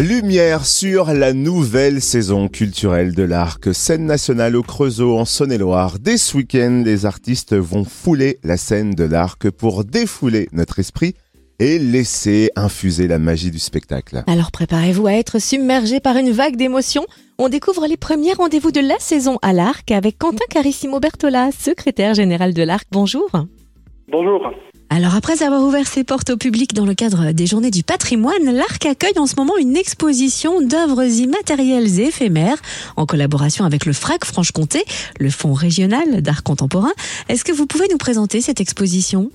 Lumière sur la nouvelle saison culturelle de l'Arc, scène nationale au Creusot en Saône-et-Loire. Dès ce week-end, les artistes vont fouler la scène de l'Arc pour défouler notre esprit et laisser infuser la magie du spectacle. Alors préparez-vous à être submergé par une vague d'émotions. On découvre les premiers rendez-vous de la saison à l'Arc avec Quentin Carissimo Bertola, secrétaire général de l'Arc. Bonjour. Bonjour. Alors après avoir ouvert ses portes au public dans le cadre des Journées du patrimoine, l'Arc accueille en ce moment une exposition d'œuvres immatérielles et éphémères en collaboration avec le FRAC Franche-Comté, le Fonds régional d'art contemporain. Est-ce que vous pouvez nous présenter cette exposition?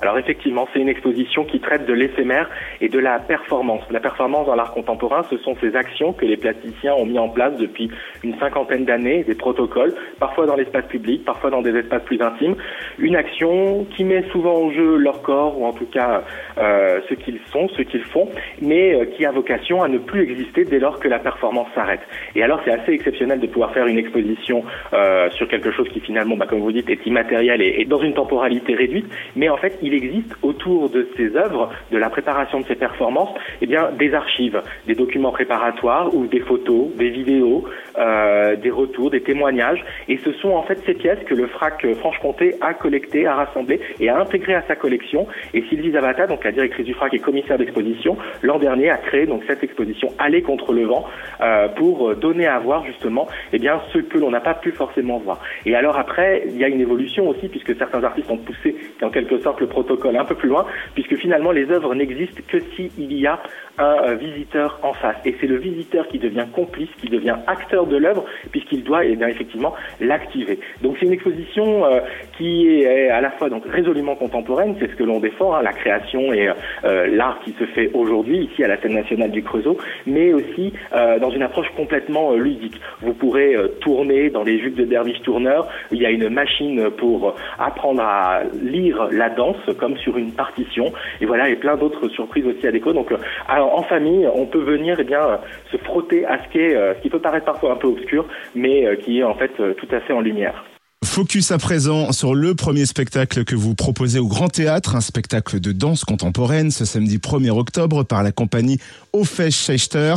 Alors effectivement, c'est une exposition qui traite de l'éphémère et de la performance. La performance dans l'art contemporain, ce sont ces actions que les plasticiens ont mis en place depuis une cinquantaine d'années, des protocoles, parfois dans l'espace public, parfois dans des espaces plus intimes. Une action qui met souvent en jeu leur corps, ou en tout cas euh, ce qu'ils sont, ce qu'ils font, mais euh, qui a vocation à ne plus exister dès lors que la performance s'arrête. Et alors c'est assez exceptionnel de pouvoir faire une exposition euh, sur quelque chose qui finalement, bah, comme vous dites, est immatériel et, et dans une temporalité réduite, mais en fait existe autour de ces œuvres, de la préparation de ces performances, eh bien, des archives, des documents préparatoires ou des photos, des vidéos, euh, des retours, des témoignages. Et ce sont en fait ces pièces que le FRAC Franche-Comté a collectées, a rassemblées et a intégrées à sa collection. Et Sylvie Zavata, donc la directrice du FRAC et commissaire d'exposition, l'an dernier a créé donc cette exposition Aller contre le vent euh, pour donner à voir justement eh bien, ce que l'on n'a pas pu forcément voir. Et alors après, il y a une évolution aussi puisque certains artistes ont poussé en quelque sorte le protocole un peu plus loin, puisque finalement les œuvres n'existent que s'il y a un visiteur en face. Et c'est le visiteur qui devient complice, qui devient acteur de l'œuvre, puisqu'il doit eh effectivement l'activer. Donc c'est une exposition euh, qui est à la fois donc résolument contemporaine, c'est ce que l'on défend, hein, la création et euh, l'art qui se fait aujourd'hui ici à la scène nationale du Creusot, mais aussi euh, dans une approche complètement ludique. Vous pourrez tourner dans les jupes de derviche tourneur, il y a une machine pour apprendre à lire la danse comme sur une partition. Et voilà, et plein d'autres surprises aussi à déco. Donc, euh, en famille, on peut venir eh bien euh, se frotter à ce qui est, euh, ce qui peut paraître parfois un peu obscur, mais qui est en fait tout à fait en lumière. Focus à présent sur le premier spectacle que vous proposez au Grand Théâtre, un spectacle de danse contemporaine ce samedi 1er octobre par la compagnie Ofesh Schechter.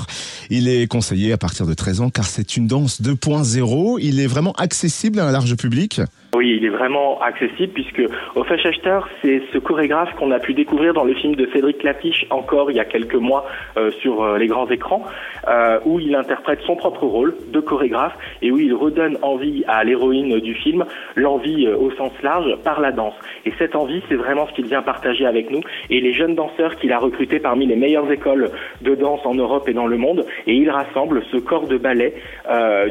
Il est conseillé à partir de 13 ans car c'est une danse 2.0. Il est vraiment accessible à un large public. Oui, il est vraiment accessible puisque Ofesh Schechter, c'est ce chorégraphe qu'on a pu découvrir dans le film de Cédric Clapiche encore il y a quelques mois euh, sur euh, les grands écrans, euh, où il interprète son propre rôle de chorégraphe et où il redonne envie à l'héroïne du film, l'envie au sens large par la danse. Et cette envie, c'est vraiment ce qu'il vient partager avec nous et les jeunes danseurs qu'il a recrutés parmi les meilleures écoles de danse en Europe et dans le monde. Et il rassemble ce corps de ballet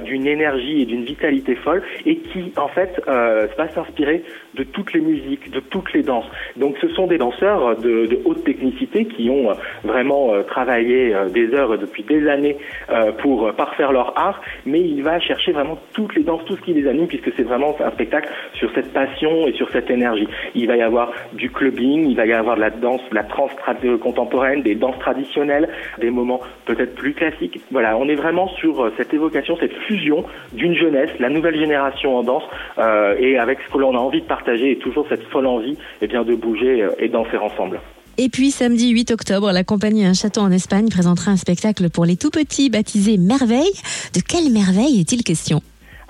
d'une énergie et d'une vitalité folle et qui, en fait, euh, va s'inspirer de toutes les musiques, de toutes les danses. Donc ce sont des danseurs de, haute technicité qui ont euh, vraiment euh, travaillé des heures depuis des années pour parfaire leur art, mais il va chercher vraiment toutes les danses, tout ce qui les anime, puisque c'est vraiment un spectacle sur cette passion et sur cette énergie. Il va y avoir du clubbing, il va y avoir de la danse, de la trance contemporaine, des danses traditionnelles, des moments peut-être plus classiques. Voilà, on est vraiment sur cette évocation, cette fusion d'une jeunesse, la nouvelle génération en danse, euh, et avec ce que l'on a envie de partager et toujours cette folle envie eh bien, de bouger euh, et faire ensemble. Et puis samedi 8 octobre, la compagnie Un Château en Espagne présentera un spectacle pour les tout petits baptisé Merveille. De quelle merveille est-il question?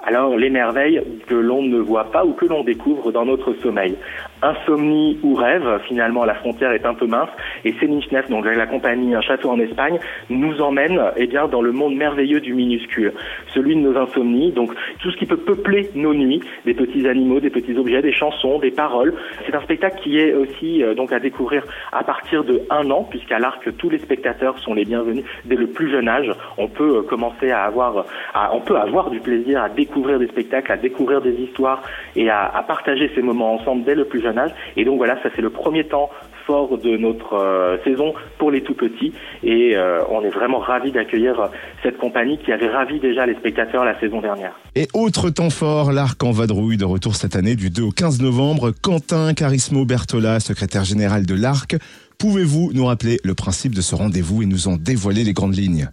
Alors les merveilles que l'on ne voit pas ou que l'on découvre dans notre sommeil. Insomnie ou rêve, finalement la frontière est un peu mince, et Céline donc la compagnie Un Château en Espagne, nous emmène eh bien, dans le monde merveilleux du minuscule, celui de nos insomnies, donc tout ce qui peut peupler nos nuits, des petits animaux, des petits objets, des chansons, des paroles. C'est un spectacle qui est aussi euh, donc à découvrir à partir de un an, puisqu'à l'arc tous les spectateurs sont les bienvenus dès le plus jeune âge. On peut euh, commencer à avoir, à, on peut avoir du plaisir à découvrir des spectacles, à découvrir des histoires et à, partager ces moments ensemble dès le plus jeune âge. Et donc voilà, ça c'est le premier temps fort de notre euh, saison pour les tout petits et euh, on est vraiment ravis d'accueillir cette compagnie qui avait ravi déjà les spectateurs la saison dernière. Et autre temps fort, l'Arc en vadrouille de retour cette année du 2 au 15 novembre. Quentin Carismo Bertola, secrétaire général de l'Arc, pouvez-vous nous rappeler le principe de ce rendez-vous et nous en dévoiler les grandes lignes?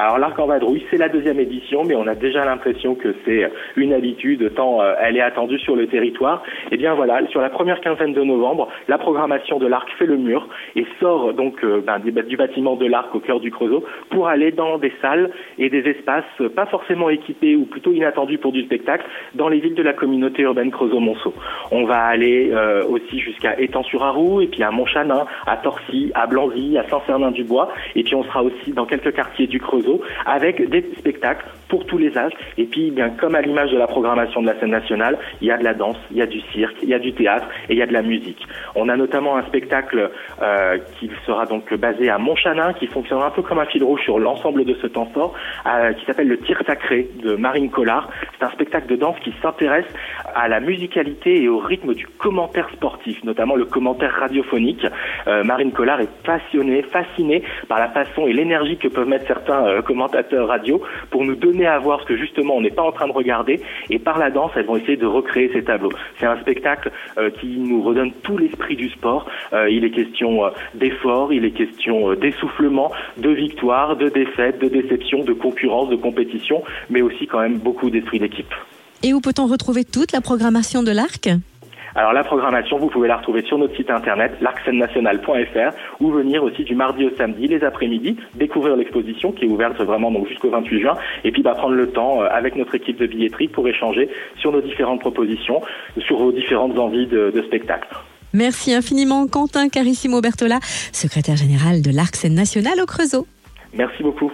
Alors l'arc en vadrouille, c'est la deuxième édition, mais on a déjà l'impression que c'est une habitude tant euh, elle est attendue sur le territoire. Et eh bien voilà, sur la première quinzaine de novembre, la programmation de l'arc fait le mur et sort donc euh, ben, du bâtiment de l'arc au cœur du Creusot pour aller dans des salles et des espaces pas forcément équipés ou plutôt inattendus pour du spectacle dans les villes de la communauté urbaine Creusot-Monceau. On va aller euh, aussi jusqu'à Étang-sur-Arroux et puis à Montchanin, à Torcy, à Blanzy, à Saint-Cernin-du-Bois et puis on sera aussi dans quelques quartiers du Creusot avec des spectacles pour tous les âges. Et puis, bien comme à l'image de la programmation de la scène nationale, il y a de la danse, il y a du cirque, il y a du théâtre et il y a de la musique. On a notamment un spectacle euh, qui sera donc basé à Montchanin, qui fonctionnera un peu comme un fil rouge sur l'ensemble de ce temps fort, euh, qui s'appelle le Tir sacré de Marine Collard. C'est un spectacle de danse qui s'intéresse à la musicalité et au rythme du commentaire sportif, notamment le commentaire radiophonique. Euh, Marine Collard est passionnée, fascinée par la façon et l'énergie que peuvent mettre certains commentateurs radio pour nous donner à voir ce que justement on n'est pas en train de regarder et par la danse elles vont essayer de recréer ces tableaux. C'est un spectacle euh, qui nous redonne tout l'esprit du sport. Euh, il est question euh, d'effort, il est question d'essoufflement, de victoire, de défaite, de déception, de concurrence, de compétition, mais aussi quand même beaucoup d'esprit d'équipe. Et où peut-on retrouver toute la programmation de l'ARC? Alors la programmation, vous pouvez la retrouver sur notre site internet l'arcscenenationale.fr ou venir aussi du mardi au samedi, les après-midi, découvrir l'exposition qui est ouverte vraiment donc jusqu'au 28 juin et puis bah, prendre le temps euh, avec notre équipe de billetterie pour échanger sur nos différentes propositions, sur vos différentes envies de, de spectacle. Merci infiniment Quentin Carissimo Bertola, secrétaire général de l'Arc Scène Nationale au Creusot. Merci beaucoup.